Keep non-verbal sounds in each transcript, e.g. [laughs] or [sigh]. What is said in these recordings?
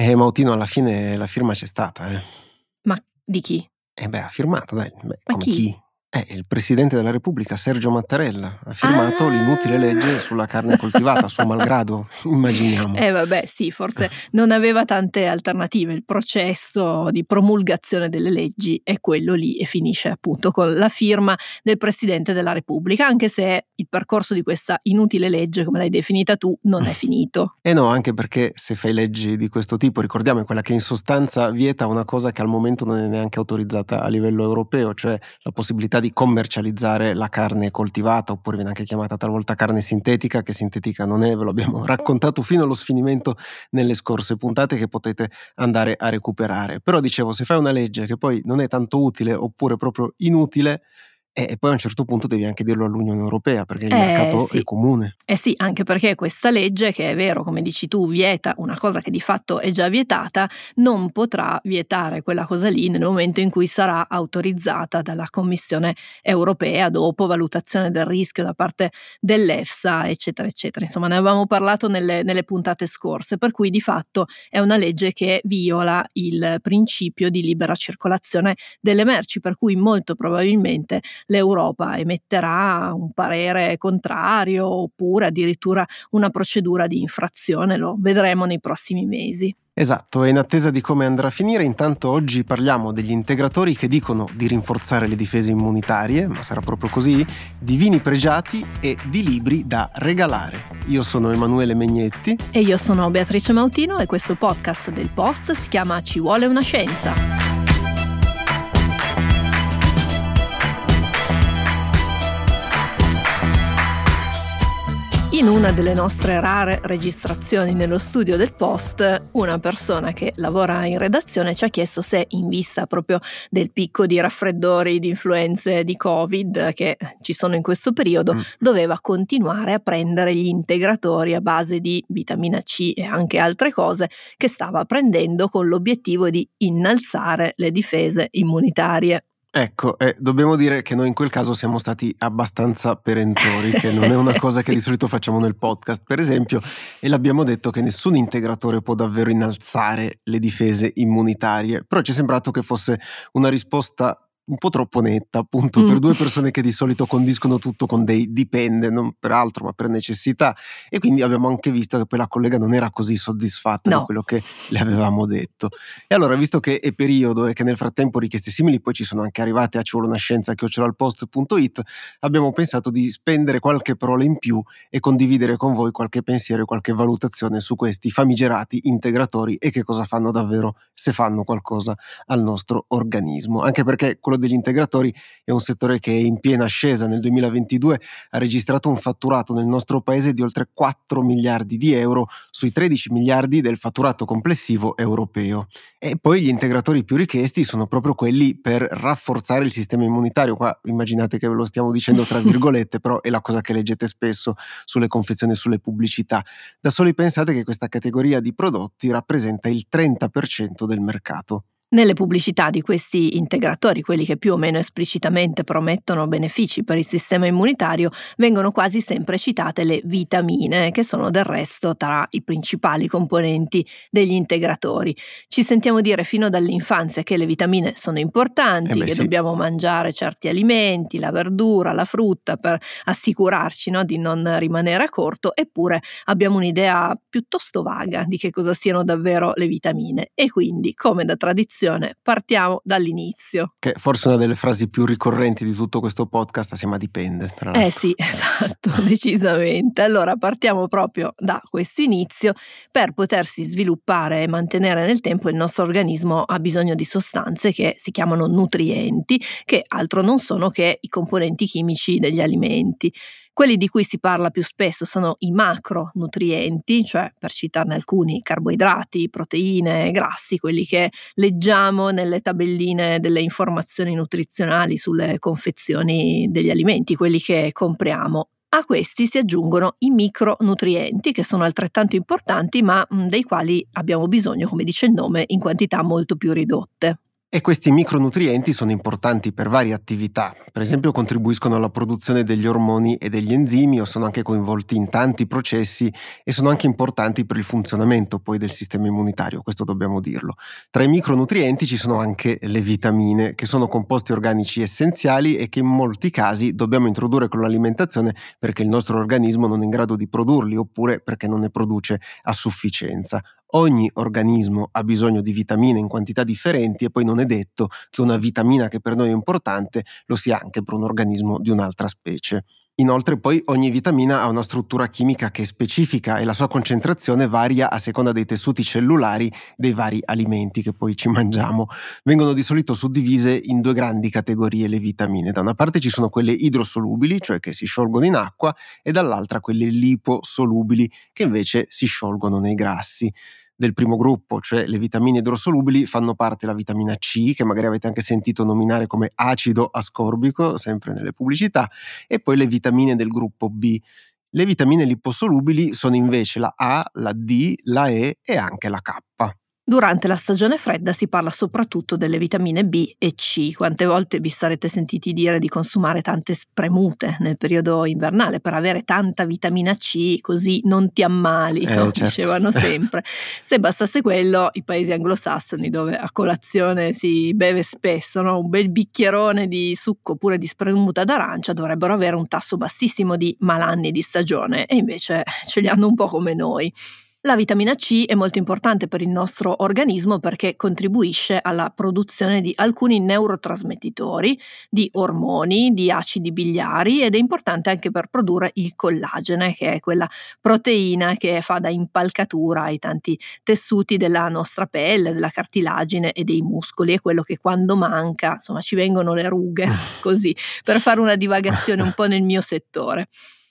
E Mautino alla fine la firma c'è stata, eh. Ma di chi? E beh, ha firmato, dai. Beh, Ma chi? chi? Eh, il presidente della Repubblica, Sergio Mattarella, ha firmato Ah! l'inutile legge sulla carne coltivata, suo [laughs] malgrado, immaginiamo. Eh vabbè, sì, forse non aveva tante alternative. Il processo di promulgazione delle leggi è quello lì e finisce appunto con la firma del Presidente della Repubblica, anche se il percorso di questa inutile legge, come l'hai definita tu, non è [laughs] finito. E no, anche perché se fai leggi di questo tipo, ricordiamo, è quella che in sostanza vieta una cosa che al momento non è neanche autorizzata a livello europeo, cioè la possibilità di commercializzare la carne coltivata, oppure viene anche chiamata talvolta carne sintetica, che sintetica non è, ve lo abbiamo raccontato fino allo sfinimento nelle scorse puntate che potete andare a recuperare. Però dicevo, se fai una legge che poi non è tanto utile oppure proprio inutile, e poi a un certo punto devi anche dirlo all'Unione Europea, perché il Eh, mercato sì. è comune. Eh sì, anche perché questa legge, che è vero, come dici tu, vieta una cosa che di fatto è già vietata, non potrà vietare quella cosa lì nel momento in cui sarà autorizzata dalla Commissione europea dopo valutazione del rischio da parte dell'EFSA, eccetera, eccetera. Insomma, ne avevamo parlato nelle, nelle puntate scorse, per cui di fatto è una legge che viola il principio di libera circolazione delle merci, per cui molto probabilmente l'Europa emetterà un parere contrario oppure addirittura una procedura di infrazione, lo vedremo nei prossimi mesi. Esatto, e in attesa di come andrà a finire, intanto oggi parliamo degli integratori che dicono di rinforzare le difese immunitarie, ma sarà proprio così, di vini pregiati e di libri da regalare. Io sono Emanuele Megnetti. E io sono Beatrice Mautino e questo podcast del Post si chiama Ci vuole una scienza. In una delle nostre rare registrazioni nello studio del Post, una persona che lavora in redazione ci ha chiesto se in vista proprio del picco di raffreddori, di influenze, di Covid che ci sono in questo periodo, Mm. doveva continuare a prendere gli integratori a base di vitamina C e anche altre cose che stava prendendo con l'obiettivo di innalzare le difese immunitarie. Ecco, eh, dobbiamo dire che noi in quel caso siamo stati abbastanza perentori, che non è una [laughs] cosa che Sì. di solito facciamo nel podcast, per esempio, e l'abbiamo detto che nessun integratore può davvero innalzare le difese immunitarie, però ci è sembrato che fosse una risposta un po' troppo netta, appunto, per Mm. due persone che di solito condiscono tutto con dei dipende, non per altro, ma per necessità, e quindi abbiamo anche visto che poi la collega non era così soddisfatta No. di quello che le avevamo detto. E allora, visto che è periodo e che nel frattempo richieste simili poi ci sono anche arrivate a ci vuole una scienza chiocciolalpost.it, abbiamo pensato di spendere qualche parola in più e condividere con voi qualche pensiero e qualche valutazione su questi famigerati integratori e che cosa fanno davvero se fanno qualcosa al nostro organismo. Anche perché quello degli integratori è un settore che è in piena ascesa. Nel 2022 ha registrato un fatturato nel nostro paese di oltre 4 miliardi di euro sui 13 miliardi del fatturato complessivo europeo. E poi gli integratori più richiesti sono proprio quelli per rafforzare il sistema immunitario. Qua immaginate che ve lo stiamo dicendo tra [laughs] virgolette, però è la cosa che leggete spesso sulle confezioni e sulle pubblicità. Da soli pensate che questa categoria di prodotti rappresenta il 30% del mercato. Nelle pubblicità di questi integratori, quelli che più o meno esplicitamente promettono benefici per il sistema immunitario, vengono quasi sempre citate le vitamine, che sono del resto tra i principali componenti degli integratori. Ci sentiamo dire fino dall'infanzia che le vitamine sono importanti, Eh beh, che sì. dobbiamo mangiare certi alimenti, la verdura, la frutta, per assicurarci no, di non rimanere a corto, eppure abbiamo un'idea piuttosto vaga di che cosa siano davvero le vitamine e quindi, come da tradizione, partiamo dall'inizio. Che forse una delle frasi più ricorrenti di tutto questo podcast, sì, ma dipende. Tra Eh sì, [laughs] esatto, [laughs] decisamente. Allora partiamo proprio da questo inizio. Per potersi sviluppare e mantenere nel tempo il nostro organismo ha bisogno di sostanze che si chiamano nutrienti, che altro non sono che i componenti chimici degli alimenti. Quelli di cui si parla più spesso sono i macronutrienti, cioè per citarne alcuni carboidrati, proteine, grassi, quelli che leggiamo nelle tabelline delle informazioni nutrizionali sulle confezioni degli alimenti, quelli che compriamo. A questi si aggiungono i micronutrienti che sono altrettanto importanti ma dei quali abbiamo bisogno, come dice il nome, in quantità molto più ridotte. E questi micronutrienti sono importanti per varie attività, per esempio contribuiscono alla produzione degli ormoni e degli enzimi o sono anche coinvolti in tanti processi e sono anche importanti per il funzionamento poi del sistema immunitario, questo dobbiamo dirlo. Tra i micronutrienti ci sono anche le vitamine, che sono composti organici essenziali e che in molti casi dobbiamo introdurre con l'alimentazione perché il nostro organismo non è in grado di produrli oppure perché non ne produce a sufficienza. Ogni organismo ha bisogno di vitamine in quantità differenti e poi non è detto che una vitamina che per noi è importante lo sia anche per un organismo di un'altra specie. Inoltre poi ogni vitamina ha una struttura chimica che è specifica e la sua concentrazione varia a seconda dei tessuti cellulari dei vari alimenti che poi ci [laughs] mangiamo. Vengono di solito suddivise in due grandi categorie le vitamine. Da una parte ci sono quelle idrosolubili, cioè che si sciolgono in acqua, e dall'altra quelle liposolubili, che invece si sciolgono nei grassi del primo gruppo, cioè le vitamine idrosolubili, fanno parte la vitamina C, che magari avete anche sentito nominare come acido ascorbico, sempre nelle pubblicità, e poi le vitamine del gruppo B. Le vitamine liposolubili sono invece la A, la D, la E e anche la K. Durante la stagione fredda si parla soprattutto delle vitamine B e C. Quante volte vi sarete sentiti dire di consumare tante spremute nel periodo invernale per avere tanta vitamina C, così non ti ammali, eh, no? certo. dicevano [laughs] sempre. Se bastasse quello, i paesi anglosassoni dove a colazione si beve spesso no? un bel bicchierone di succo oppure di spremuta d'arancia dovrebbero avere un tasso bassissimo di malanni di stagione e invece ce li hanno un po' come noi. La vitamina C è molto importante per il nostro organismo perché contribuisce alla produzione di alcuni neurotrasmettitori, di ormoni, di acidi biliari ed è importante anche per produrre il collagene, che è quella proteina che fa da impalcatura ai tanti tessuti della nostra pelle, della cartilagine e dei muscoli. È quello che quando manca, insomma, ci vengono le rughe, [laughs] così, per fare una divagazione un po' nel mio settore.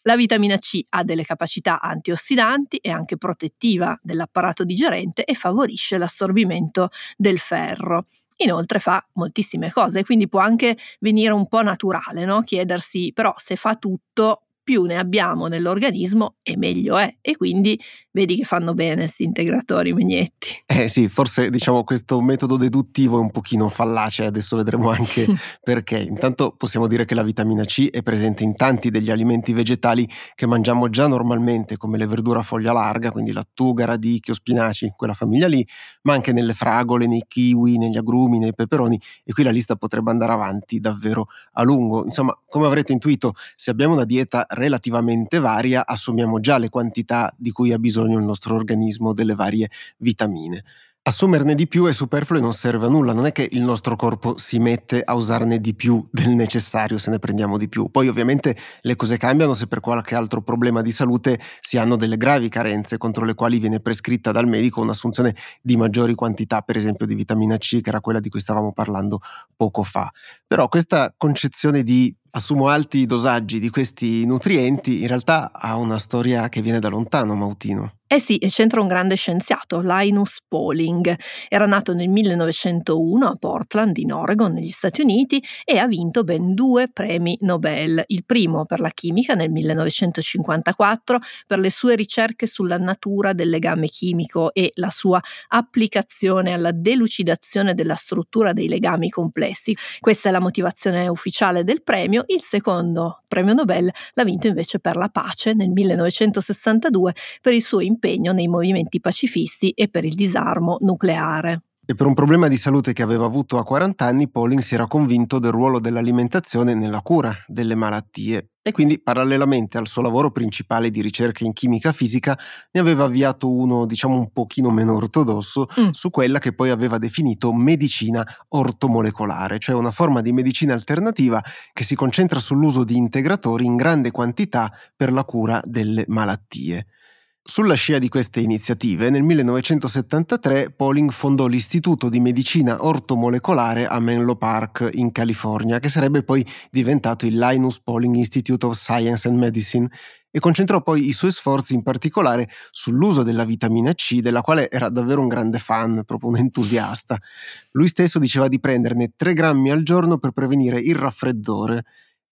La vitamina C ha delle capacità antiossidanti e anche protettiva dell'apparato digerente e favorisce l'assorbimento del ferro. Inoltre fa moltissime cose, quindi può anche venire un po' naturale, no? chiedersi però se fa tutto più ne abbiamo nell'organismo e meglio è. E quindi vedi che fanno bene questi integratori megnetti. Eh sì, forse diciamo questo metodo deduttivo è un pochino fallace, adesso vedremo anche [laughs] perché. Intanto possiamo dire che la vitamina C è presente in tanti degli alimenti vegetali che mangiamo già normalmente, come le verdure a foglia larga, quindi lattuga, radicchio, spinaci, quella famiglia lì, ma anche nelle fragole, nei kiwi, negli agrumi, nei peperoni e qui la lista potrebbe andare avanti davvero a lungo. Insomma, come avrete intuito, se abbiamo una dieta relativamente varia, assumiamo già le quantità di cui ha bisogno il nostro organismo delle varie vitamine. Assumerne di più è superfluo e non serve a nulla, non è che il nostro corpo si mette a usarne di più del necessario se ne prendiamo di più. Poi ovviamente le cose cambiano se per qualche altro problema di salute si hanno delle gravi carenze contro le quali viene prescritta dal medico un'assunzione di maggiori quantità, per esempio di vitamina C, che era quella di cui stavamo parlando poco fa. Però questa concezione di assumo alti dosaggi di questi nutrienti in realtà ha una storia che viene da lontano, Mautino. Eh sì, c'entra un grande scienziato, Linus Pauling. Era nato nel 1901 a Portland, in Oregon, negli Stati Uniti, e ha vinto ben due premi Nobel. Il primo per la chimica nel 1954 per le sue ricerche sulla natura del legame chimico e la sua applicazione alla delucidazione della struttura dei legami complessi. Questa è la motivazione ufficiale del premio. Il secondo premio Nobel l'ha vinto invece per la pace nel 1962 per il suo impegno nei movimenti pacifisti e per il disarmo nucleare. E per un problema di salute che aveva avuto a 40 anni, Pauling si era convinto del ruolo dell'alimentazione nella cura delle malattie e quindi parallelamente al suo lavoro principale di ricerca in chimica fisica ne aveva avviato uno diciamo un pochino meno ortodosso mm. su quella che poi aveva definito medicina ortomolecolare, cioè una forma di medicina alternativa che si concentra sull'uso di integratori in grande quantità per la cura delle malattie. Sulla scia di queste iniziative, nel 1973 Pauling fondò l'Istituto di Medicina Ortomolecolare a Menlo Park, in California, che sarebbe poi diventato il Linus Pauling Institute of Science and Medicine e concentrò poi i suoi sforzi in particolare sull'uso della vitamina C, della quale era davvero un grande fan, proprio un entusiasta. Lui stesso diceva di prenderne 3 grammi al giorno per prevenire il raffreddore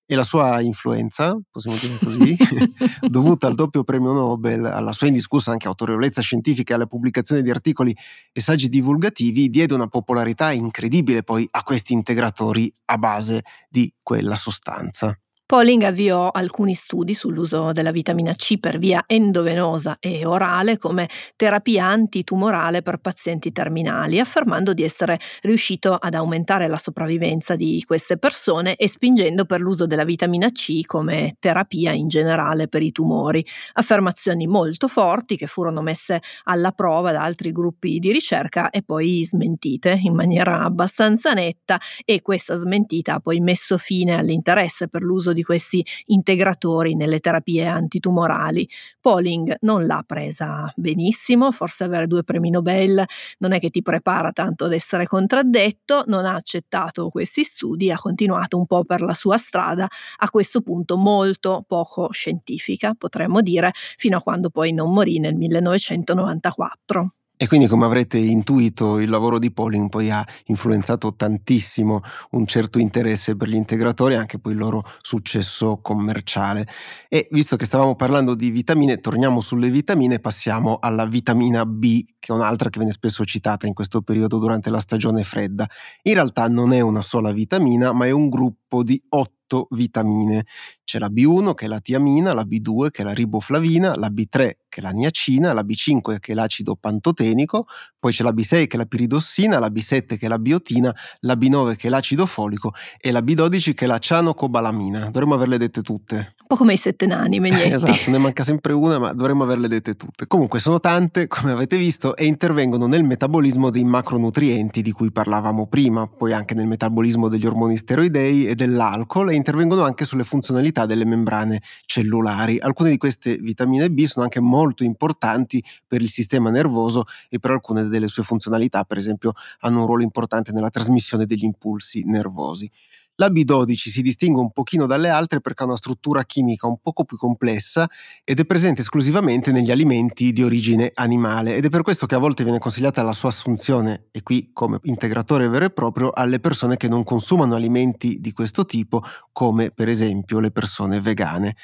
e la sua influenza, possiamo dire così, [laughs] dovuta al doppio premio Nobel, alla sua indiscussa anche autorevolezza scientifica alla pubblicazione di articoli e saggi divulgativi, diede una popolarità incredibile poi a questi integratori a base di quella sostanza. Pauling avviò alcuni studi sull'uso della vitamina C per via endovenosa e orale come terapia antitumorale per pazienti terminali, affermando di essere riuscito ad aumentare la sopravvivenza di queste persone e spingendo per l'uso della vitamina C come terapia in generale per i tumori. Affermazioni molto forti che furono messe alla prova da altri gruppi di ricerca e poi smentite in maniera abbastanza netta e questa smentita ha poi messo fine all'interesse per l'uso di questi integratori nelle terapie antitumorali. Pauling non l'ha presa benissimo, forse avere due premi Nobel non è che ti prepara tanto ad essere contraddetto, non ha accettato questi studi, ha continuato un po' per la sua strada, a questo punto molto poco scientifica, potremmo dire, fino a quando poi non morì nel 1994. E quindi, come avrete intuito, il lavoro di Pauling poi ha influenzato tantissimo un certo interesse per gli integratori e anche poi il loro successo commerciale. E visto che stavamo parlando di vitamine, torniamo sulle vitamine e passiamo alla vitamina B, che è un'altra che viene spesso citata in questo periodo durante la stagione fredda. In realtà non è una sola vitamina, ma è un gruppo di otto vitamine. C'è la B1 che è la tiamina, la B2 che è la riboflavina, la B3 che è la niacina, la B5 che è l'acido pantotenico, poi c'è la B6 che è la piridossina, la B7 che è la biotina, la B9 che è l'acido folico e la B12 che è la cianocobalamina. Dovremmo averle dette tutte. Po' come i sette nani, Megnetti. esatto, ne manca sempre una, ma dovremmo averle dette tutte. Comunque sono tante, come avete visto, e intervengono nel metabolismo dei macronutrienti di cui parlavamo prima, poi anche nel metabolismo degli ormoni steroidei e dell'alcol e intervengono anche sulle funzionalità delle membrane cellulari. Alcune di queste vitamine B sono anche molto importanti per il sistema nervoso e per alcune delle sue funzionalità, per esempio, hanno un ruolo importante nella trasmissione degli impulsi nervosi. La B12 si distingue un pochino dalle altre perché ha una struttura chimica un poco più complessa ed è presente esclusivamente negli alimenti di origine animale ed è per questo che a volte viene consigliata la sua assunzione, e qui come integratore vero e proprio, alle persone che non consumano alimenti di questo tipo, come per esempio le persone vegane.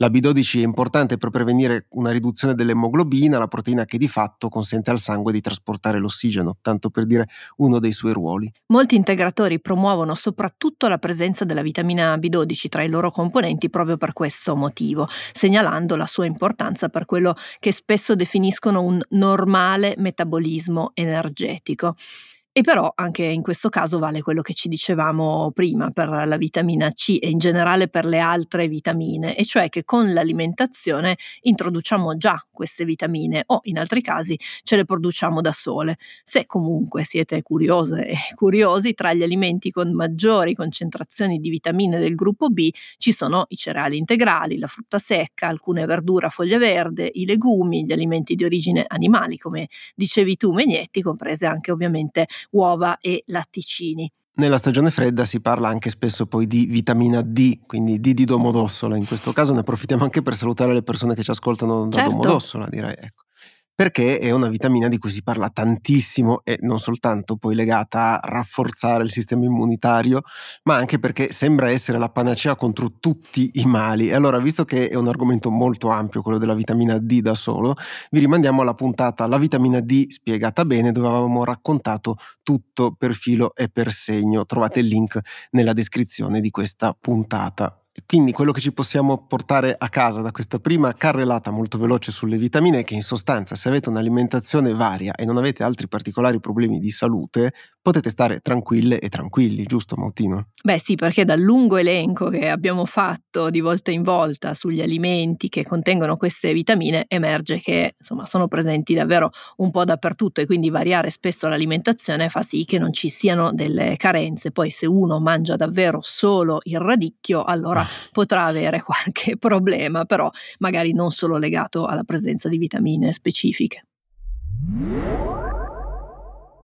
La B12 è importante per prevenire una riduzione dell'emoglobina, la proteina che di fatto consente al sangue di trasportare l'ossigeno, tanto per dire uno dei suoi ruoli. Molti integratori promuovono soprattutto la presenza della vitamina B12 tra i loro componenti proprio per questo motivo, segnalando la sua importanza per quello che spesso definiscono un normale metabolismo energetico. E però anche in questo caso vale quello che ci dicevamo prima per la vitamina C e in generale per le altre vitamine, e cioè che con l'alimentazione introduciamo già queste vitamine o in altri casi ce le produciamo da sole. Se comunque siete curiose e [laughs] curiosi, tra gli alimenti con maggiori concentrazioni di vitamine del gruppo B ci sono i cereali integrali, la frutta secca, alcune verdure a foglia verde, i legumi, gli alimenti di origine animali, come dicevi tu Megnetti, comprese anche ovviamente uova e latticini. Nella stagione fredda si parla anche spesso poi di vitamina D, quindi D di Domodossola. In questo caso ne approfittiamo anche per salutare le persone che ci ascoltano da certo. Domodossola, direi. Ecco perché è una vitamina di cui si parla tantissimo e non soltanto poi legata a rafforzare il sistema immunitario, ma anche perché sembra essere la panacea contro tutti i mali. E allora, visto che è un argomento molto ampio, quello della vitamina D da solo, vi rimandiamo alla puntata La vitamina D spiegata bene, dove avevamo raccontato tutto per filo e per segno. Trovate il link nella descrizione di questa puntata. Quindi quello che ci possiamo portare a casa da questa prima carrellata molto veloce sulle vitamine è che in sostanza se avete un'alimentazione varia e non avete altri particolari problemi di salute, potete stare tranquille e tranquilli, giusto Mautino? Beh sì, perché dal lungo elenco che abbiamo fatto di volta in volta sugli alimenti che contengono queste vitamine emerge che insomma sono presenti davvero un po' dappertutto e quindi variare spesso l'alimentazione fa sì che non ci siano delle carenze. Poi se uno mangia davvero solo il radicchio, allora [laughs] potrà avere qualche problema, però magari non solo legato alla presenza di vitamine specifiche.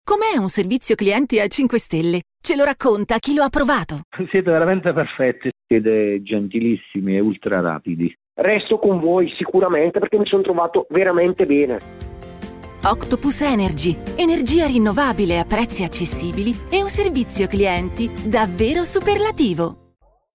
Com'è un servizio clienti a 5 stelle? Ce lo racconta chi lo ha provato. Siete veramente perfetti, siete gentilissimi e ultra rapidi. Resto con voi sicuramente perché mi sono trovato veramente bene. Octopus Energy, energia rinnovabile a prezzi accessibili e un servizio clienti davvero superlativo.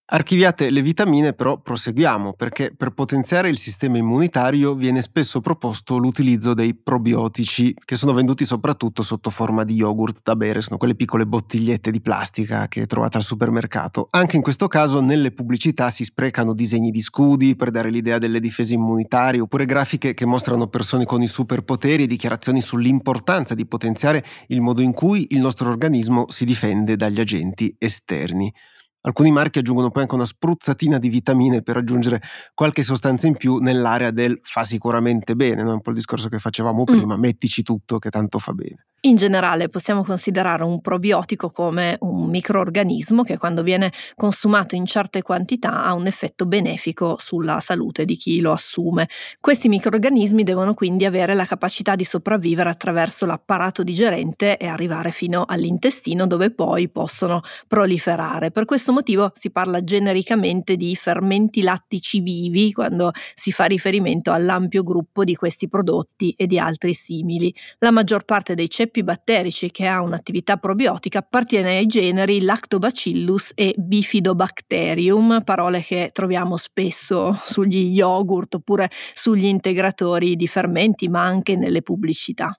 Archiviate le vitamine però proseguiamo perché per potenziare il sistema immunitario viene spesso proposto l'utilizzo dei probiotici che sono venduti soprattutto sotto forma di yogurt da bere, sono quelle piccole bottigliette di plastica che trovate al supermercato. Anche in questo caso nelle pubblicità si sprecano disegni di scudi per dare l'idea delle difese immunitarie oppure grafiche che mostrano persone con i superpoteri e dichiarazioni sull'importanza di potenziare il modo in cui il nostro organismo si difende dagli agenti esterni. Alcuni marchi aggiungono poi anche una spruzzatina di vitamine per aggiungere qualche sostanza in più nell'area del fa sicuramente bene, no? un po' il discorso che facevamo mm. prima, mettici tutto che tanto fa bene. In generale possiamo considerare un probiotico come un microorganismo che quando viene consumato in certe quantità ha un effetto benefico sulla salute di chi lo assume. Questi microorganismi devono quindi avere la capacità di sopravvivere attraverso l'apparato digerente e arrivare fino all'intestino dove poi possono proliferare. Per questo motivo si parla genericamente di fermenti lattici vivi quando si fa riferimento all'ampio gruppo di questi prodotti e di altri simili. La maggior parte dei ceppi batterici che ha un'attività probiotica appartiene ai generi Lactobacillus e Bifidobacterium, parole che troviamo spesso sugli yogurt oppure sugli integratori di fermenti, ma anche nelle pubblicità.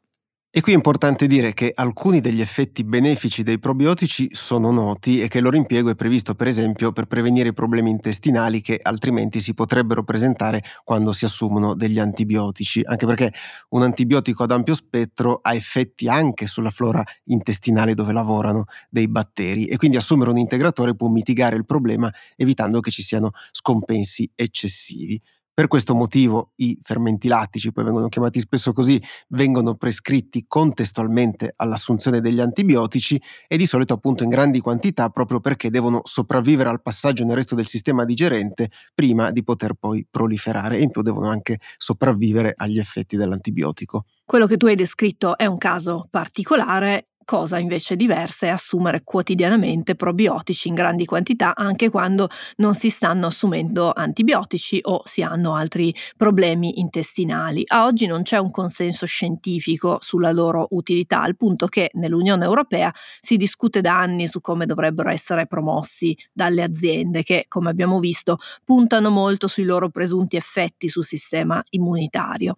E qui è importante dire che alcuni degli effetti benefici dei probiotici sono noti e che il loro impiego è previsto per esempio per prevenire i problemi intestinali che altrimenti si potrebbero presentare quando si assumono degli antibiotici, anche perché un antibiotico ad ampio spettro ha effetti anche sulla flora intestinale dove lavorano dei batteri e quindi assumere un integratore può mitigare il problema evitando che ci siano scompensi eccessivi. Per questo motivo i fermenti lattici, poi vengono chiamati spesso così, vengono prescritti contestualmente all'assunzione degli antibiotici e di solito appunto in grandi quantità proprio perché devono sopravvivere al passaggio nel resto del sistema digerente prima di poter poi proliferare e in più devono anche sopravvivere agli effetti dell'antibiotico. Quello che tu hai descritto è un caso particolare Cosa invece diversa è assumere quotidianamente probiotici in grandi quantità anche quando non si stanno assumendo antibiotici o si hanno altri problemi intestinali. A oggi non c'è un consenso scientifico sulla loro utilità, al punto che nell'Unione Europea si discute da anni su come dovrebbero essere promossi dalle aziende che, come abbiamo visto, puntano molto sui loro presunti effetti sul sistema immunitario.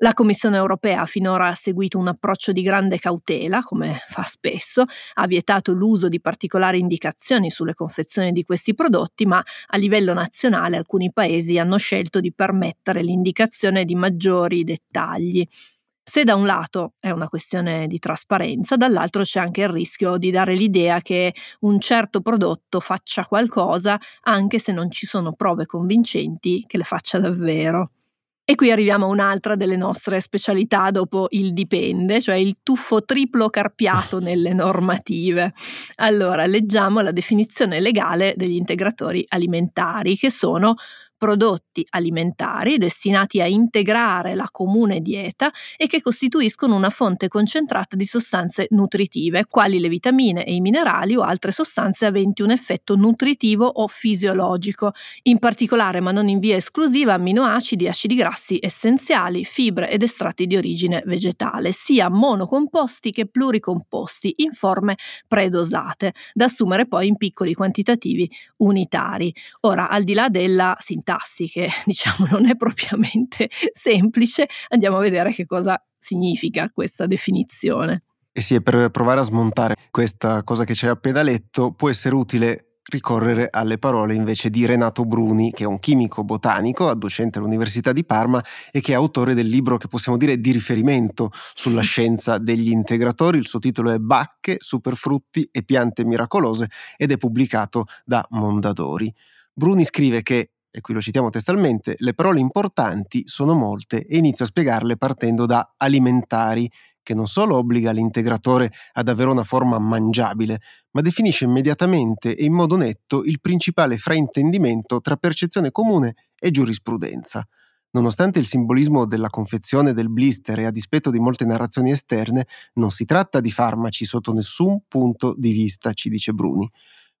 La Commissione europea finora ha seguito un approccio di grande cautela, come fa spesso, ha vietato l'uso di particolari indicazioni sulle confezioni di questi prodotti, ma a livello nazionale alcuni paesi hanno scelto di permettere l'indicazione di maggiori dettagli. Se da un lato è una questione di trasparenza, dall'altro c'è anche il rischio di dare l'idea che un certo prodotto faccia qualcosa anche se non ci sono prove convincenti che le faccia davvero. E qui arriviamo a un'altra delle nostre specialità dopo il dipende, cioè il tuffo triplo carpiato [laughs] nelle normative. Allora, leggiamo la definizione legale degli integratori alimentari, che sono prodotti alimentari destinati a integrare la comune dieta e che costituiscono una fonte concentrata di sostanze nutritive, quali le vitamine e i minerali o altre sostanze aventi un effetto nutritivo o fisiologico, in particolare ma non in via esclusiva amminoacidi, acidi grassi essenziali, fibre ed estratti di origine vegetale, sia monocomposti che pluricomposti in forme predosate, da assumere poi in piccoli quantitativi unitari. Ora, al di là della sintassi tassi, che [laughs] diciamo non è propriamente [laughs] semplice, andiamo a vedere che cosa significa questa definizione. E sì, per provare a smontare questa cosa che ci hai appena letto, può essere utile ricorrere alle parole invece di Renato Bruni, che è un chimico botanico, docente all'Università di Parma e che è autore del libro che possiamo dire di riferimento sulla [laughs] scienza degli integratori. Il suo titolo è Bacche, superfrutti e piante miracolose ed è pubblicato da Mondadori. Bruni scrive che e qui lo citiamo testualmente, le parole importanti sono molte e inizio a spiegarle partendo da alimentari, che non solo obbliga l'integratore ad avere una forma mangiabile, ma definisce immediatamente e in modo netto il principale fraintendimento tra percezione comune e giurisprudenza. Nonostante il simbolismo della confezione del blister e a dispetto di molte narrazioni esterne, non si tratta di farmaci sotto nessun punto di vista, ci dice Bruni.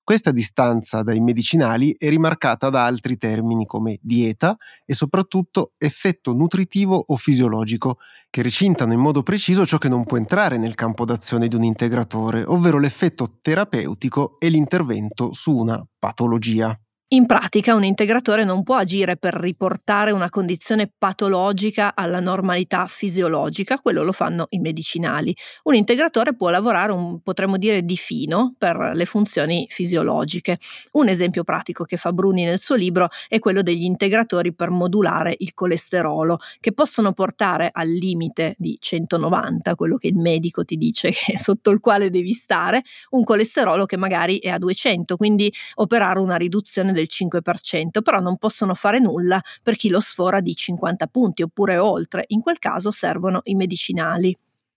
Questa distanza dai medicinali è rimarcata da altri termini come dieta e soprattutto effetto nutritivo o fisiologico, che recintano in modo preciso ciò che non può entrare nel campo d'azione di un integratore, ovvero l'effetto terapeutico e l'intervento su una patologia. In pratica un integratore non può agire per riportare una condizione patologica alla normalità fisiologica, quello lo fanno i medicinali. Un integratore può lavorare, un, potremmo dire, di fino per le funzioni fisiologiche. Un esempio pratico che fa Bruni nel suo libro è quello degli integratori per modulare il colesterolo, che possono portare al limite di 190, quello che il medico ti dice che sotto il quale devi stare, un colesterolo che magari è a 200, quindi operare una riduzione del 5%, però non possono fare nulla per chi lo sfora di 50 punti oppure oltre, in quel caso servono i medicinali.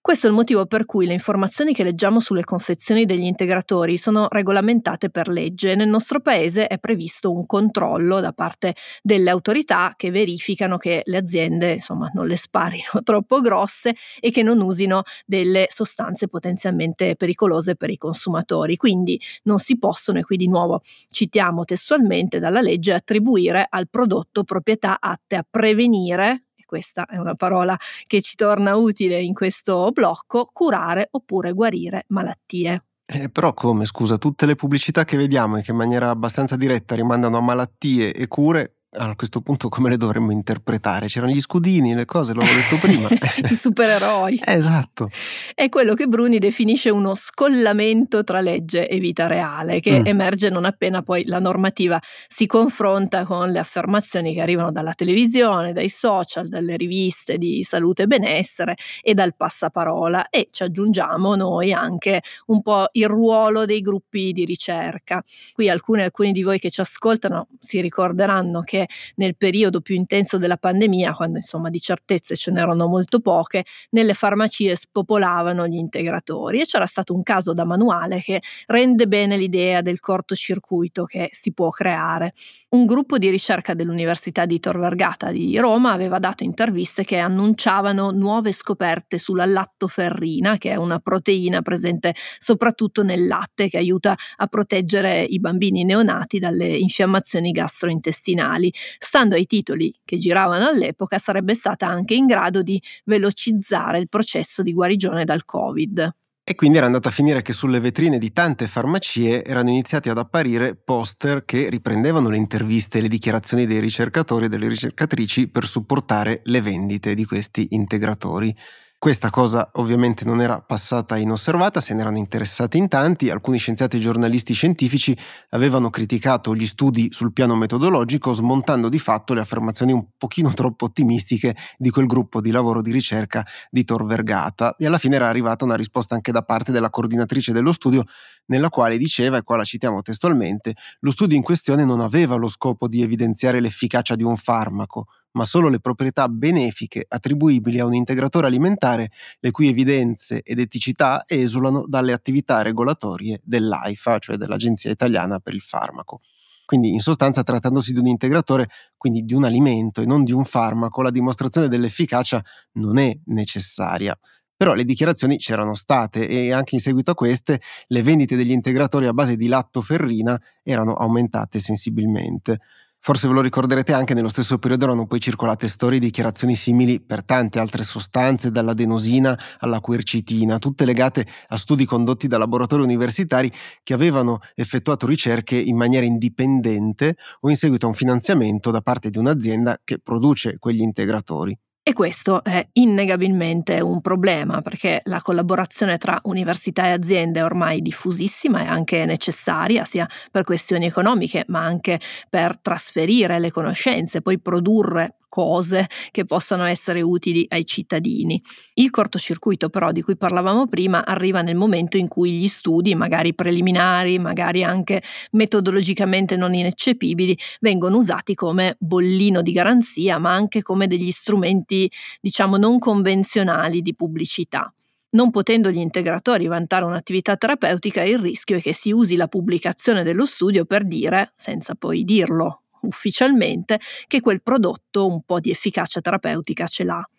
Questo è il motivo per cui le informazioni che leggiamo sulle confezioni degli integratori sono regolamentate per legge. Nel nostro paese è previsto un controllo da parte delle autorità che verificano che le aziende insomma, non le sparino [laughs] troppo grosse e che non usino delle sostanze potenzialmente pericolose per i consumatori. Quindi non si possono, e qui di nuovo citiamo testualmente dalla legge, attribuire al prodotto proprietà atte a prevenire questa è una parola che ci torna utile in questo blocco, curare oppure guarire malattie. Eh, però come, scusa, tutte le pubblicità che vediamo e che in maniera abbastanza diretta rimandano a malattie e cure, a questo punto come le dovremmo interpretare? C'erano gli scudini, le cose, l'avevo detto prima. [laughs] I supereroi. [laughs] esatto. È quello che Bruni definisce uno scollamento tra legge e vita reale, che mm. emerge non appena poi la normativa si confronta con le affermazioni che arrivano dalla televisione, dai social, dalle riviste di salute e benessere e dal passaparola e ci aggiungiamo noi anche un po' il ruolo dei gruppi di ricerca. Qui alcuni, alcuni di voi che ci ascoltano si ricorderanno che nel periodo più intenso della pandemia, quando insomma di certezze ce n'erano molto poche, nelle farmacie spopolavano gli integratori e c'era stato un caso da manuale che rende bene l'idea del cortocircuito che si può creare. Un gruppo di ricerca dell'Università di Tor Vergata di Roma aveva dato interviste che annunciavano nuove scoperte sulla lattoferrina, che è una proteina presente soprattutto nel latte che aiuta a proteggere i bambini neonati dalle infiammazioni gastrointestinali stando ai titoli che giravano all'epoca, sarebbe stata anche in grado di velocizzare il processo di guarigione dal Covid. E quindi era andata a finire che sulle vetrine di tante farmacie erano iniziati ad apparire poster che riprendevano le interviste e le dichiarazioni dei ricercatori e delle ricercatrici per supportare le vendite di questi integratori. Questa cosa ovviamente non era passata inosservata, se ne erano interessati in tanti, alcuni scienziati e giornalisti scientifici avevano criticato gli studi sul piano metodologico smontando di fatto le affermazioni un pochino troppo ottimistiche di quel gruppo di lavoro di ricerca di Tor Vergata. E alla fine era arrivata una risposta anche da parte della coordinatrice dello studio nella quale diceva, e qua la citiamo testualmente, lo studio in questione non aveva lo scopo di evidenziare l'efficacia di un farmaco, ma solo le proprietà benefiche attribuibili a un integratore alimentare le cui evidenze ed eticità esulano dalle attività regolatorie dell'AIFA, cioè dell'Agenzia Italiana per il Farmaco. Quindi in sostanza trattandosi di un integratore, quindi di un alimento e non di un farmaco, la dimostrazione dell'efficacia non è necessaria. Però le dichiarazioni c'erano state e anche in seguito a queste le vendite degli integratori a base di lattoferrina erano aumentate sensibilmente. Forse ve lo ricorderete anche nello stesso periodo erano poi circolate storie e dichiarazioni simili per tante altre sostanze, dall'adenosina alla quercitina, tutte legate a studi condotti da laboratori universitari che avevano effettuato ricerche in maniera indipendente o in seguito a un finanziamento da parte di un'azienda che produce quegli integratori. E questo è innegabilmente un problema perché la collaborazione tra università e aziende è ormai diffusissima e anche necessaria sia per questioni economiche ma anche per trasferire le conoscenze, poi produrre cose che possano essere utili ai cittadini. Il cortocircuito però di cui parlavamo prima arriva nel momento in cui gli studi, magari preliminari, magari anche metodologicamente non ineccepibili, vengono usati come bollino di garanzia, ma anche come degli strumenti, diciamo, non convenzionali di pubblicità. Non potendo gli integratori vantare un'attività terapeutica, il rischio è che si usi la pubblicazione dello studio per dire, senza poi dirlo ufficialmente che quel prodotto un po' di efficacia terapeutica ce l'ha.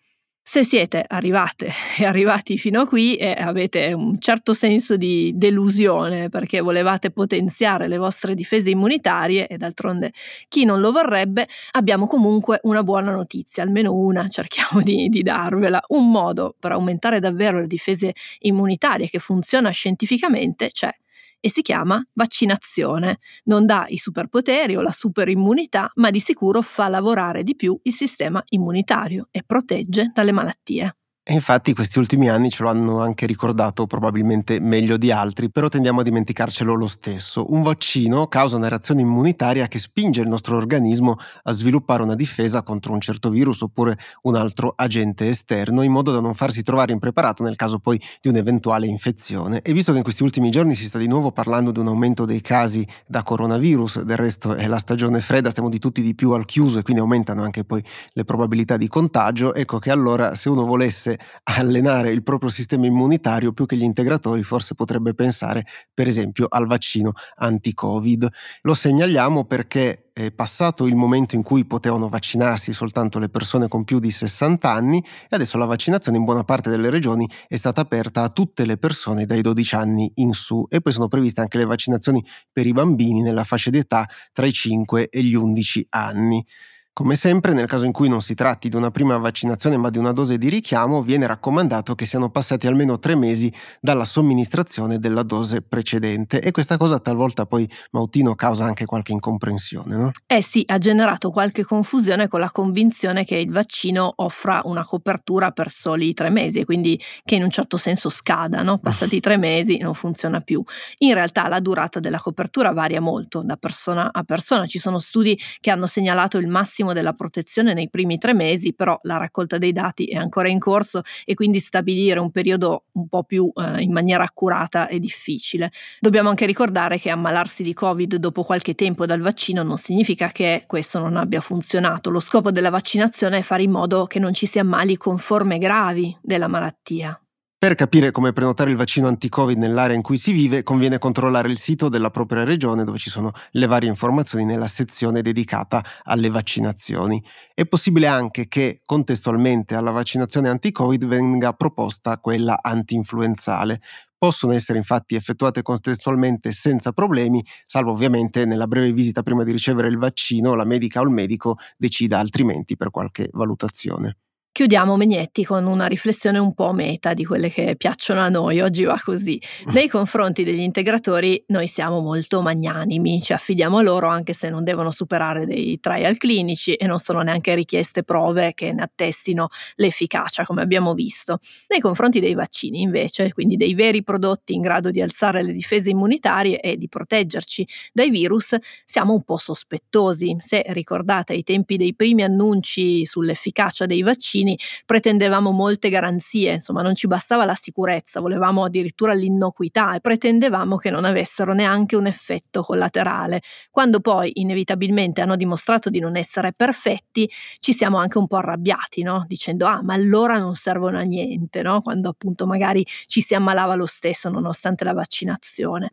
Se siete arrivate [laughs] e arrivati fino a qui e avete un certo senso di delusione perché volevate potenziare le vostre difese immunitarie e d'altronde chi non lo vorrebbe, abbiamo comunque una buona notizia, almeno una cerchiamo di, di darvela. Un modo per aumentare davvero le difese immunitarie che funziona scientificamente c'è e si chiama vaccinazione. Non dà i superpoteri o la superimmunità, ma di sicuro fa lavorare di più il sistema immunitario e protegge dalle malattie. E infatti questi ultimi anni ce lo hanno anche ricordato probabilmente meglio di altri, però tendiamo a dimenticarcelo lo stesso. Un vaccino causa una reazione immunitaria che spinge il nostro organismo a sviluppare una difesa contro un certo virus oppure un altro agente esterno, in modo da non farsi trovare impreparato nel caso poi di un'eventuale infezione. E visto che in questi ultimi giorni si sta di nuovo parlando di un aumento dei casi da coronavirus, del resto è la stagione fredda, stiamo di tutti di più al chiuso e quindi aumentano anche poi le probabilità di contagio, ecco che allora se uno volesse allenare il proprio sistema immunitario più che gli integratori, forse potrebbe pensare per esempio al vaccino anti-Covid. Lo segnaliamo perché è passato il momento in cui potevano vaccinarsi soltanto le persone con più di 60 anni e adesso la vaccinazione in buona parte delle regioni è stata aperta a tutte le persone dai 12 anni in su e poi sono previste anche le vaccinazioni per i bambini nella fascia di età tra i 5 e gli 11 anni. Come sempre, nel caso in cui non si tratti di una prima vaccinazione ma di una dose di richiamo, viene raccomandato che siano passati almeno tre mesi dalla somministrazione della dose precedente e questa cosa talvolta poi Mautino causa anche qualche incomprensione, no? Eh sì, ha generato qualche confusione con la convinzione che il vaccino offra una copertura per soli tre mesi e quindi che in un certo senso scada, no? [laughs] Passati tre mesi non funziona più. In realtà la durata della copertura varia molto da persona a persona, ci sono studi che hanno segnalato il massimo massimo della protezione nei primi tre mesi, però la raccolta dei dati è ancora in corso e quindi stabilire un periodo un po' più eh, in maniera accurata è difficile. Dobbiamo anche ricordare che ammalarsi di Covid dopo qualche tempo dal vaccino non significa che questo non abbia funzionato. Lo scopo della vaccinazione è fare in modo che non ci si ammali con forme gravi della malattia. Per capire come prenotare il vaccino anti-Covid nell'area in cui si vive, conviene controllare il sito della propria regione dove ci sono le varie informazioni nella sezione dedicata alle vaccinazioni. È possibile anche che contestualmente alla vaccinazione anti-Covid venga proposta quella anti-influenzale. Possono essere infatti effettuate contestualmente senza problemi, salvo ovviamente nella breve visita prima di ricevere il vaccino la medica o il medico decida altrimenti per qualche valutazione. Chiudiamo Megnetti con una riflessione un po' meta di quelle che piacciono a noi, oggi va così. [laughs] Nei confronti degli integratori noi siamo molto magnanimi, ci affidiamo a loro anche se non devono superare dei trial clinici e non sono neanche richieste prove che ne attestino l'efficacia, come abbiamo visto. Nei confronti dei vaccini invece, quindi dei veri prodotti in grado di alzare le difese immunitarie e di proteggerci dai virus, siamo un po' sospettosi. Se ricordate ai tempi dei primi annunci sull'efficacia dei vaccini, vaccini pretendevamo molte garanzie, insomma non ci bastava la sicurezza, volevamo addirittura l'innocuità e pretendevamo che non avessero neanche un effetto collaterale. Quando poi inevitabilmente hanno dimostrato di non essere perfetti, ci siamo anche un po' arrabbiati, no? dicendo ah ma allora non servono a niente, no? quando appunto magari ci si ammalava lo stesso nonostante la vaccinazione.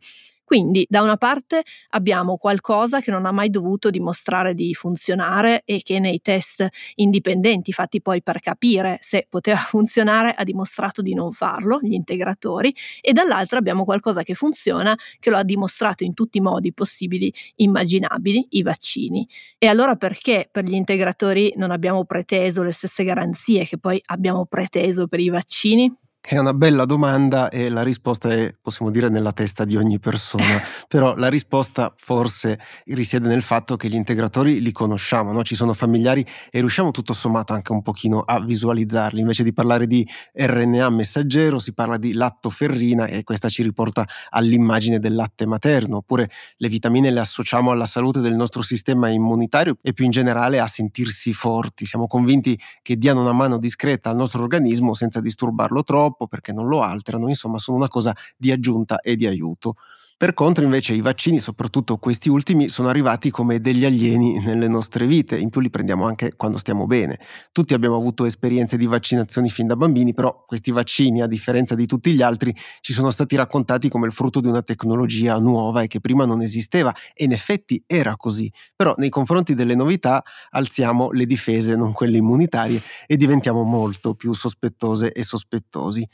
Quindi da una parte abbiamo qualcosa che non ha mai dovuto dimostrare di funzionare e che nei test indipendenti fatti poi per capire se poteva [laughs] funzionare ha dimostrato di non farlo, gli integratori, e dall'altra abbiamo qualcosa che funziona, che lo ha dimostrato in tutti i modi possibili, immaginabili, i vaccini. E allora perché per gli integratori non abbiamo preteso le stesse garanzie che poi abbiamo preteso per i vaccini? È una bella domanda e la risposta è, possiamo dire, nella testa di ogni persona, [laughs] però la risposta forse risiede nel fatto che gli integratori li conosciamo, no? ci sono familiari e riusciamo tutto sommato anche un pochino a visualizzarli, invece di parlare di RNA messaggero si parla di lattoferrina e questa ci riporta all'immagine del latte materno, oppure le vitamine le associamo alla salute del nostro sistema immunitario e più in generale a sentirsi forti, siamo convinti che diano una mano discreta al nostro organismo senza disturbarlo troppo troppo perché non lo alterano, insomma sono una cosa di aggiunta e di aiuto. Per contro invece i vaccini, soprattutto questi ultimi, sono arrivati come degli alieni nelle nostre vite, in più li prendiamo anche quando stiamo bene. Tutti abbiamo avuto esperienze di vaccinazioni fin da bambini, però questi vaccini, a differenza di tutti gli altri, ci sono stati raccontati come il frutto di una tecnologia nuova e che prima non esisteva e in effetti era così. Però nei confronti delle novità alziamo le difese, non quelle immunitarie, e diventiamo molto più sospettose e sospettosi.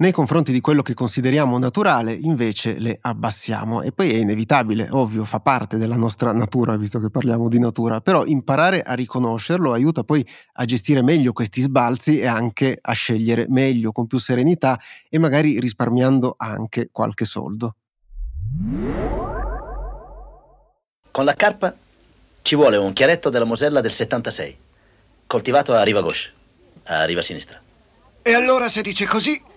Nei confronti di quello che consideriamo naturale, invece, le abbassiamo. E poi è inevitabile, ovvio, fa parte della nostra natura, visto che parliamo di natura, però imparare a riconoscerlo aiuta poi a gestire meglio questi sbalzi e anche a scegliere meglio, con più serenità e magari risparmiando anche qualche soldo. Con la carpa ci vuole un chiaretto della Mosella del 76, coltivato a riva gauche, a riva sinistra. E allora se dice così,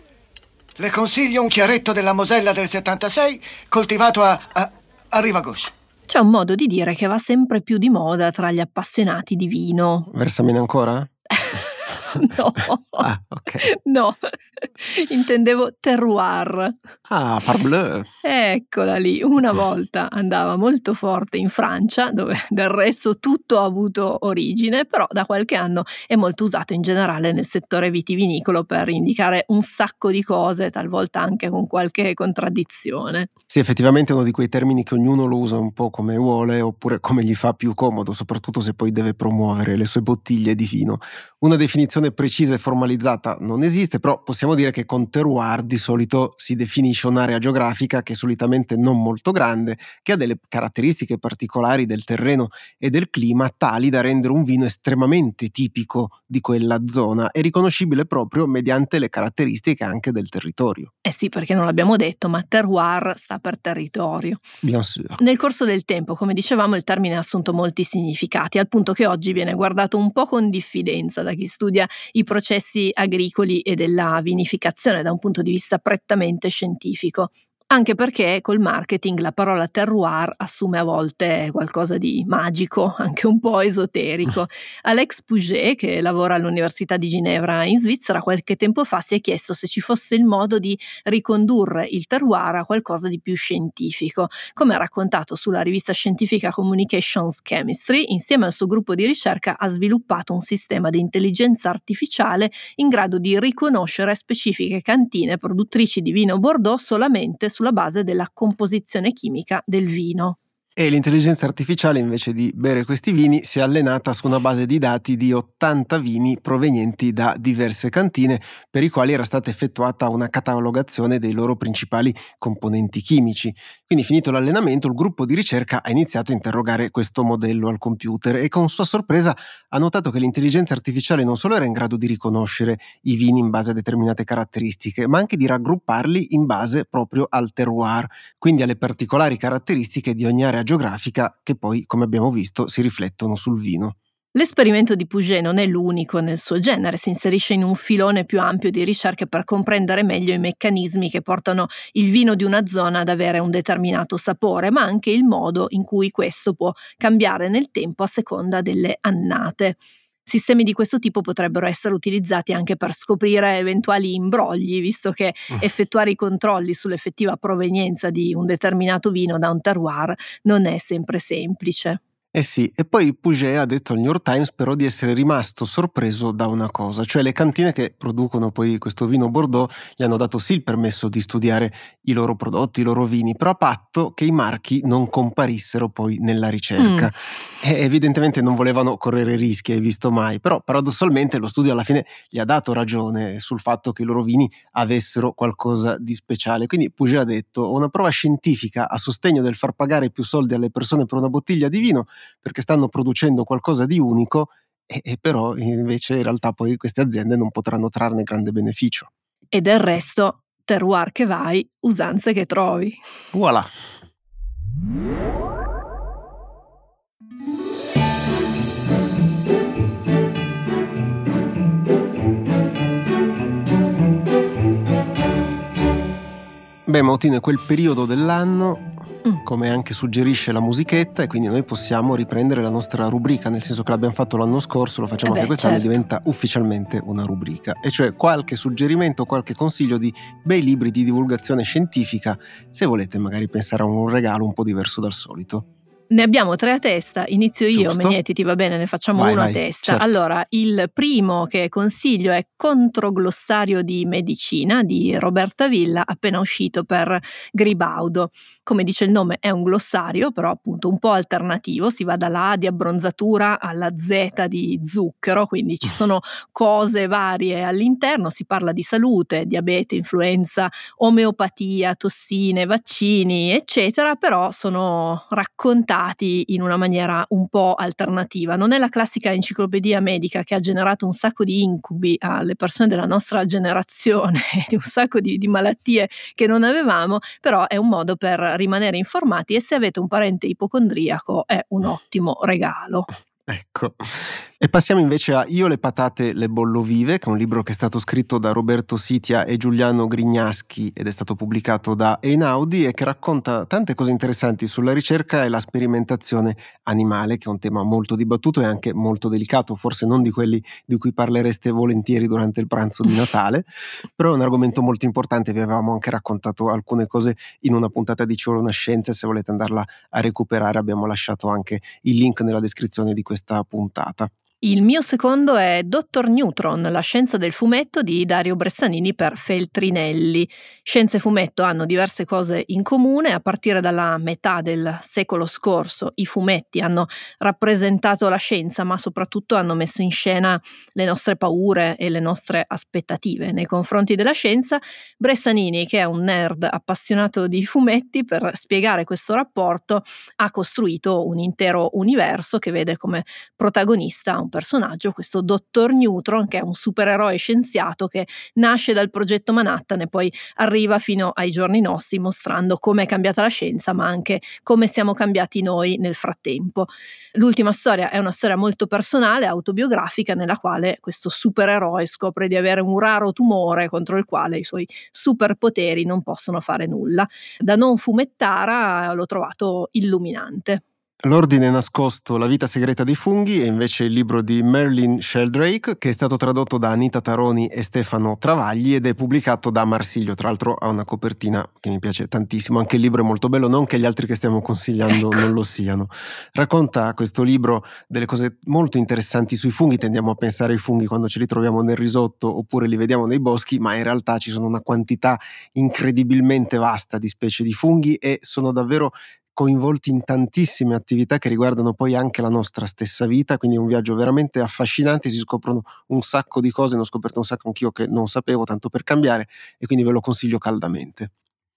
le consiglio un chiaretto della Mosella del 76, coltivato a, a, a riva gauche. C'è un modo di dire che va sempre più di moda tra gli appassionati di vino. Versamene ancora? [laughs] [laughs] No. Ah, ok. No, intendevo terroir. Ah, parbleu. Eccola lì, una volta andava molto forte in Francia, dove del resto tutto ha avuto origine, però da qualche anno è molto usato in generale nel settore vitivinicolo per indicare un sacco di cose, talvolta anche con qualche contraddizione. Sì, effettivamente è uno di quei termini che ognuno lo usa un po' come vuole oppure come gli fa più comodo, soprattutto se poi deve promuovere le sue bottiglie di vino. Una definizione precisa e formalizzata non esiste, però possiamo dire che con terroir di solito si definisce un'area geografica che è solitamente non molto grande, che ha delle caratteristiche particolari del terreno e del clima tali da rendere un vino estremamente tipico di quella zona e riconoscibile proprio mediante le caratteristiche anche del territorio. Eh sì, perché non l'abbiamo detto, ma terroir sta per territorio. Bien sûr. Nel corso del tempo, come dicevamo, il termine ha assunto molti significati, al punto che oggi viene guardato un po' con diffidenza da chi studia i processi agricoli e della vinificazione da un punto di vista prettamente scientifico anche perché col marketing la parola terroir assume a volte qualcosa di magico, [laughs] anche un po' esoterico. [laughs] Alex Pouget, che lavora all'Università di Ginevra in Svizzera, qualche tempo fa si è chiesto se ci fosse il modo di ricondurre il terroir a qualcosa di più scientifico. Come ha raccontato sulla rivista scientifica Communications Chemistry, insieme al suo gruppo di ricerca ha sviluppato un sistema di intelligenza artificiale in grado di riconoscere specifiche cantine produttrici di vino Bordeaux solamente sulla base della composizione chimica del vino. E l'intelligenza artificiale invece di bere questi vini si è allenata su una base di dati di 80 vini provenienti da diverse cantine per i quali era stata effettuata una catalogazione dei loro principali componenti chimici. Quindi finito l'allenamento il gruppo di ricerca ha iniziato a interrogare questo modello al computer e con sua sorpresa ha notato che l'intelligenza artificiale non solo era in grado di riconoscere i vini in base a determinate caratteristiche, ma anche di raggrupparli in base proprio al terroir, quindi alle particolari caratteristiche di ogni area geografica che poi, come abbiamo visto, si riflettono sul vino. L'esperimento di Puget non è l'unico nel suo genere, si inserisce in un filone più ampio di ricerche per comprendere meglio i meccanismi che portano il vino di una zona ad avere un determinato sapore, ma anche il modo in cui questo può cambiare nel tempo a seconda delle annate. Sistemi di questo tipo potrebbero essere utilizzati anche per scoprire eventuali imbrogli, visto che effettuare i controlli sull'effettiva provenienza di un determinato vino da un terroir non è sempre semplice. Eh sì, e poi Puget ha detto al New York Times però di essere rimasto sorpreso da una cosa, cioè le cantine che producono poi questo vino Bordeaux gli hanno dato sì il permesso di studiare i loro prodotti, i loro vini, però a patto che i marchi non comparissero poi nella ricerca. Mm. E evidentemente non volevano correre rischi, hai visto mai, però paradossalmente lo studio alla fine gli ha dato ragione sul fatto che i loro vini avessero qualcosa di speciale. Quindi Puget ha detto una prova scientifica a sostegno del far pagare più soldi alle persone per una bottiglia di vino perché stanno producendo qualcosa di unico e, e però invece in realtà poi queste aziende non potranno trarne grande beneficio. E del resto, terroir che vai, usanze che trovi. Voilà. Beh, Mautino, è quel periodo dell'anno Mm. come anche suggerisce la musichetta e quindi noi possiamo riprendere la nostra rubrica, nel senso che l'abbiamo fatto l'anno scorso, lo facciamo Eh anche beh, quest'anno certo. e diventa ufficialmente una rubrica, e cioè qualche suggerimento, qualche consiglio di bei libri di divulgazione scientifica, se volete magari pensare a un regalo un po' diverso dal solito. Ne abbiamo tre a testa, inizio io, Giusto. Ti va bene, ne facciamo Vai, uno vai, a testa. certo. Allora, il primo che consiglio è Controglossario di medicina di Roberta Villa, appena uscito per Gribaudo. Come dice il nome, è un glossario, però appunto un po' alternativo, si va dalla A di abbronzatura alla Z di zucchero, quindi ci sono cose varie all'interno, si parla di salute, diabete, influenza, omeopatia, tossine, vaccini, eccetera, però sono raccontati in una maniera un po' alternativa. Non è la classica enciclopedia medica che ha generato un sacco di incubi alle persone della nostra generazione, [laughs] di un sacco di, di malattie che non avevamo, però è un modo per rimanere informati e se avete un parente ipocondriaco è un ottimo regalo. [laughs] Ecco. E passiamo invece a Io le patate le bollo vive, che è un libro che è stato scritto da Roberto Sitia e Giuliano Grignaschi ed è stato pubblicato da Einaudi e che racconta tante cose interessanti sulla ricerca e la sperimentazione animale, che è un tema molto dibattuto e anche molto delicato, forse non di quelli di cui parlereste volentieri durante il pranzo di Natale, [laughs] però è un argomento molto importante, vi avevamo anche raccontato alcune cose in una puntata di Ci vuole una scienza, se volete andarla a recuperare abbiamo lasciato anche il link nella descrizione di questa puntata. Il mio secondo è Dottor Neutron, la scienza del fumetto di Dario Bressanini per Feltrinelli. Scienza e fumetto hanno diverse cose in comune, a partire dalla metà del secolo scorso i fumetti hanno rappresentato la scienza, ma soprattutto hanno messo in scena le nostre paure e le nostre aspettative nei confronti della scienza. Bressanini, che è un nerd appassionato di fumetti, per spiegare questo rapporto ha costruito un intero universo che vede come protagonista un personaggio, questo Dottor Neutron, che è un supereroe scienziato che nasce dal progetto Manhattan e poi arriva fino ai giorni nostri mostrando come è cambiata la scienza, ma anche come siamo cambiati noi nel frattempo. L'ultima storia è una storia molto personale, autobiografica, nella quale questo supereroe scopre di avere un raro tumore contro il quale i suoi superpoteri non possono fare nulla. Da non fumettara l'ho trovato illuminante. L'ordine nascosto, la vita segreta dei funghi è invece il libro di Merlin Sheldrake che è stato tradotto da Anita Taroni e Stefano Travagli ed è pubblicato da Marsiglio, tra l'altro ha una copertina che mi piace tantissimo, anche il libro è molto bello, non che gli altri che stiamo consigliando ecco. non lo siano. Racconta questo libro delle cose molto interessanti sui funghi, tendiamo a pensare ai funghi quando ce li troviamo nel risotto oppure li vediamo nei boschi, ma in realtà ci sono una quantità incredibilmente vasta di specie di funghi e sono davvero coinvolti in tantissime attività che riguardano poi anche la nostra stessa vita, quindi è un viaggio veramente affascinante, si scoprono un sacco di cose, ne ho scoperto un sacco anch'io che non sapevo, tanto per cambiare, e quindi ve lo consiglio caldamente.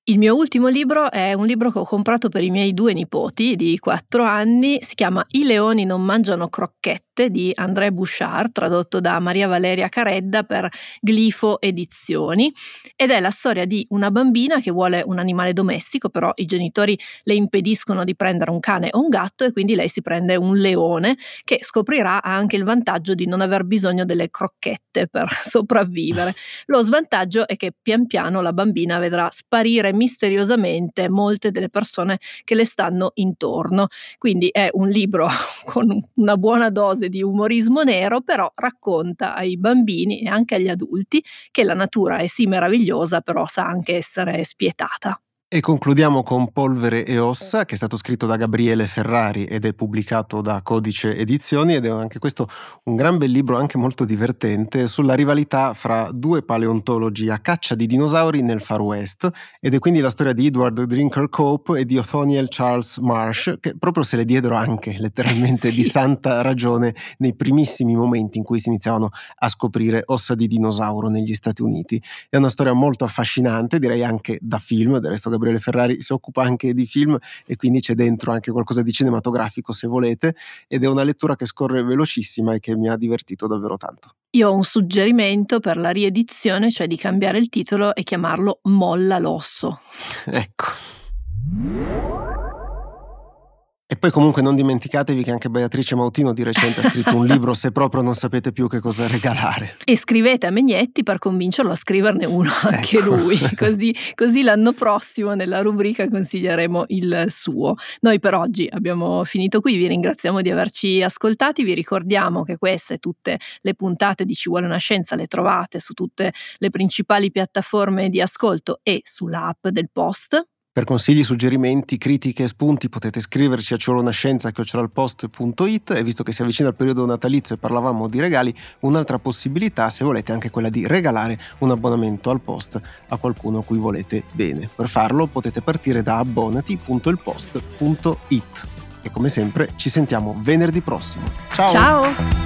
Il mio ultimo libro è un libro che ho comprato per i miei due nipoti di quattro anni, si chiama I leoni non mangiano crocchette di André Bouchard, tradotto da Maria Valeria Caredda per Glifo Edizioni, ed è la storia di una bambina che vuole un animale domestico, però i genitori le impediscono di prendere un cane o un gatto e quindi lei si prende un leone che scoprirà anche il vantaggio di non aver bisogno delle crocchette per [laughs] sopravvivere. Lo svantaggio è che pian piano la bambina vedrà sparire misteriosamente molte delle persone che le stanno intorno. Quindi è un libro [laughs] con una buona dose di umorismo nero, però racconta ai bambini e anche agli adulti che la natura è sì meravigliosa, però sa anche essere spietata. E concludiamo con Polvere e ossa, che è stato scritto da Gabriele Ferrari ed è pubblicato da Codice Edizioni ed è anche questo un gran bel libro, anche molto divertente, sulla rivalità fra due paleontologi a caccia di dinosauri nel Far West ed è quindi la storia di Edward Drinker Cope e di Othoniel Charles Marsh, che proprio se le diedero anche letteralmente [laughs] sì. di santa ragione nei primissimi momenti in cui si iniziavano a scoprire ossa di dinosauro negli Stati Uniti. È una storia molto affascinante, direi anche da film, del resto Gabriele Ferrari si occupa anche di film e quindi c'è dentro anche qualcosa di cinematografico se volete ed è una lettura che scorre velocissima e che mi ha divertito davvero tanto. Io ho un suggerimento per la riedizione, cioè di cambiare il titolo e chiamarlo Molla l'osso. ecco. E poi comunque non dimenticatevi che anche Beatrice Mautino di recente ha scritto un [laughs] libro se proprio non sapete più che cosa regalare. E scrivete a Megnetti per convincerlo a scriverne uno [laughs] anche ecco. lui, così, così, l'anno prossimo nella rubrica consiglieremo il suo. Noi per oggi abbiamo finito qui, vi ringraziamo di averci ascoltati, vi ricordiamo che queste e tutte le puntate di Ci vuole una scienza le trovate su tutte le principali piattaforme di ascolto e sull'app del Post per consigli, suggerimenti, critiche e spunti potete scriverci a ciolonascienza.it e visto che si avvicina il periodo natalizio e parlavamo di regali, un'altra possibilità se volete è anche quella di regalare un abbonamento al post a qualcuno a cui volete bene. Per farlo potete partire da abbonati.ilpost.it e come sempre ci sentiamo venerdì prossimo. Ciao! Ciao!